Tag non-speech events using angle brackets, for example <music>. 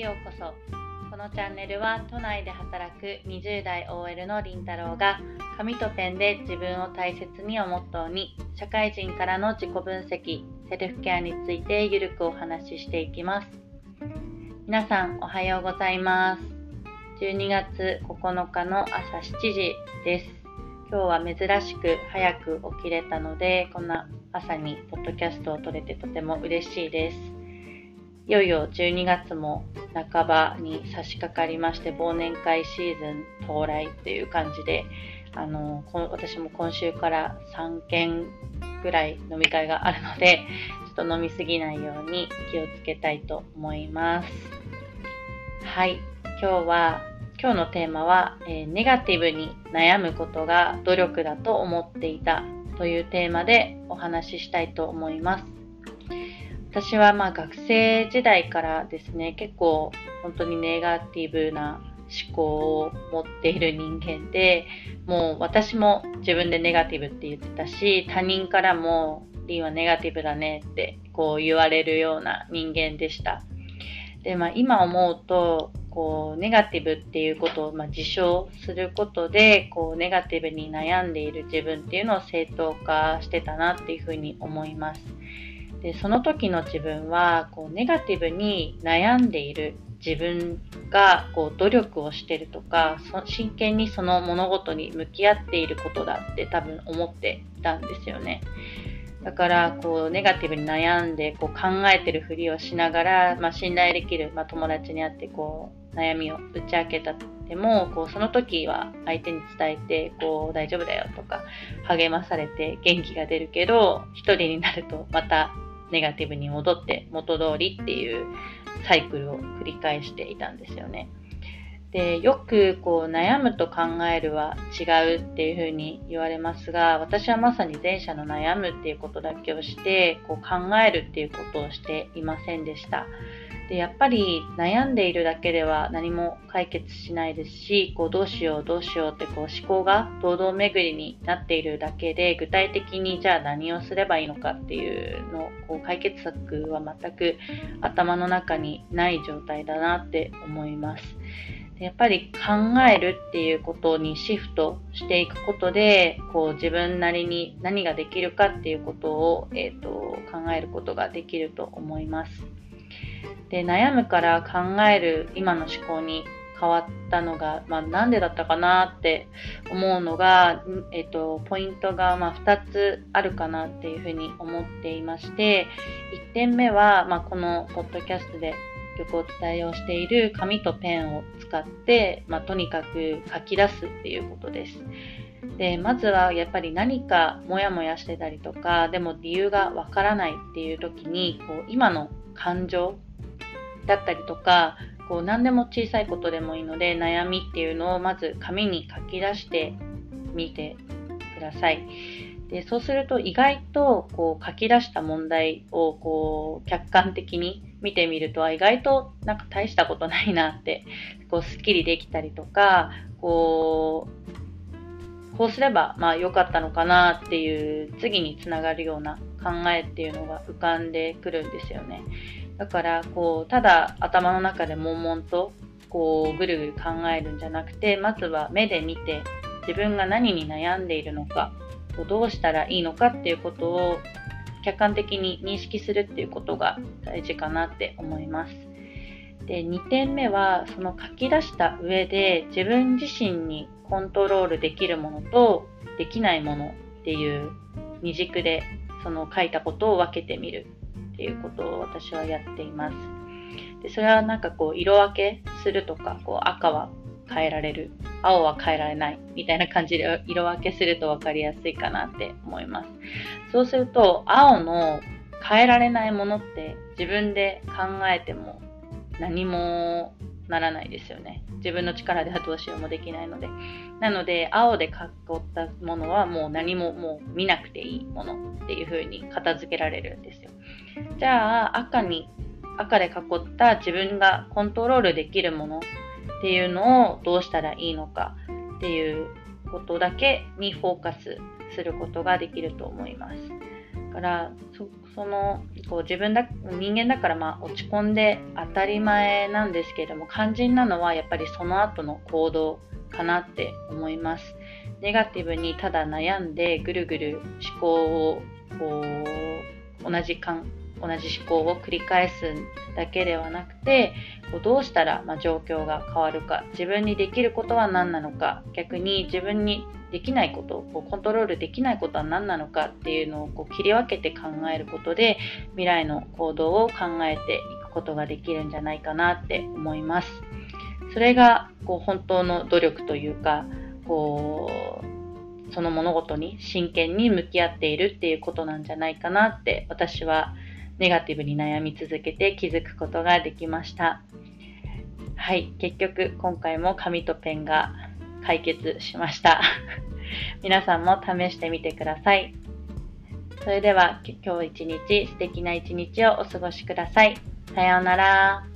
へようこそ。このチャンネルは都内で働く20代 OL のりんたろが紙とペンで自分を大切にをモットーに社会人からの自己分析セルフケアについてゆるくお話ししていきます。皆さんおはようございます。12月9日の朝7時です。今日は珍しく早く起きれたのでこんな朝にポッドキャストを撮れてとても嬉しいです。いよいよ12月も半ばに差し掛かりまして忘年会シーズン到来っていう感じであの私も今週から3件ぐらい飲み会があるので <laughs> ちょっと飲みすぎないように気をつけたいと思います。はい。今日は今日のテーマは、えー、ネガティブに悩むことが努力だと思っていたというテーマでお話ししたいと思います。私はまあ学生時代からですね、結構本当にネガティブな思考を持っている人間で、もう私も自分でネガティブって言ってたし、他人からもリンはネガティブだねってこう言われるような人間でした。で、まあ今思うと、こうネガティブっていうことをまあ自称することで、こうネガティブに悩んでいる自分っていうのを正当化してたなっていうふうに思います。でその時の自分はこうネガティブに悩んでいる自分がこう努力をしてるとか真剣にその物事に向き合っていることだって多分思っていたんですよね。だからこうネガティブに悩んでこう考えてるふりをしながら、まあ、信頼できる、まあ、友達に会ってこう悩みを打ち明けたってもこうその時は相手に伝えてこう大丈夫だよとか励まされて元気が出るけど一人になるとまたネガティブに戻って元通りっていうサイクルを繰り返していたんですよね。でよくこう悩むと考えるは違うっていうふうに言われますが私はまさに前者の悩むっていうことだけをしてこう考えるっていうことをしていませんでした。でやっぱり悩んでいるだけでは何も解決しないですしこうどうしようどうしようってこう思考が堂々巡りになっているだけで具体的にじゃあ何をすればいいのかっていうのこう解決策は全く頭の中にない状態だなって思います。でやっぱり考えるっていうことにシフトしていくことでこう自分なりに何ができるかっていうことを、えーと考えることができると思います。で悩むから考える今の思考に変わったのが、まあ、なんでだったかなって思うのが、えっと、ポイントがま2つあるかなっていうふうに思っていまして1点目は、まあ、このポッドキャストでよくお伝えをしている紙とペンを使って、まあ、とにかく書き出すっていうことです。でまずはやっぱり何かモヤモヤしてたりとかでも理由がわからないっていう時にこう今の感情だったりとかこう何でも小さいことでもいいので悩みっていうのをまず紙に書き出してみてください。でそうすると意外とこう書き出した問題をこう客観的に見てみると意外となんか大したことないなってこうすっきりできたりとかこうこうすればまあ良かったのかなっていう次につながるような考えっていうのが浮かんでくるんですよね。だからこうただ頭の中で悶々とこうぐるぐる考えるんじゃなくてまずは目で見て自分が何に悩んでいるのかどうしたらいいのかっていうことを客観的に認識するっていうことが大事かなって思います。で2点目はその書き出した上で自分自身にコントロールできるものとできないものっていう二軸でその書いたことを分けてみるっていうことを私はやっています。でそれはなんかこう色分けするとかこう赤は変えられる青は変えられないみたいな感じで色分けすると分かりやすいかなって思います。そうすると青の変えられないものって自分で考えても何もならないですよね。自分の力ではどうしようもできないので。なので、青で囲ったものはもう何ももう見なくていいものっていう風に片付けられるんですよ。じゃあ赤に赤で囲った自分がコントロールできるものっていうのをどうしたらいいのかっていうことだけにフォーカスすることができると思います。だからそそのこう自分だ人間だからまあ落ち込んで当たり前なんですけれども肝心なのはやっぱりその後の行動かなって思います。ネガティブにただ悩んでぐるぐる思考をこう同じ感同じ思考を繰り返すだけではなくてこうどうしたら、ま状況が変わるか自分にできることは何なのか逆に自分にできないことこうコントロールできないことは何なのかっていうのをこう切り分けて考えることで未来の行動を考えていくことができるんじゃないかなって思います。それがこう本当の努力というかこうその物事に真剣に向き合っているっていうことなんじゃないかなって私は思いますネガティブに悩み続けて気づくことができました。はい、結局今回も紙とペンが解決しました。<laughs> 皆さんも試してみてください。それでは今日一日素敵な一日をお過ごしください。さようなら。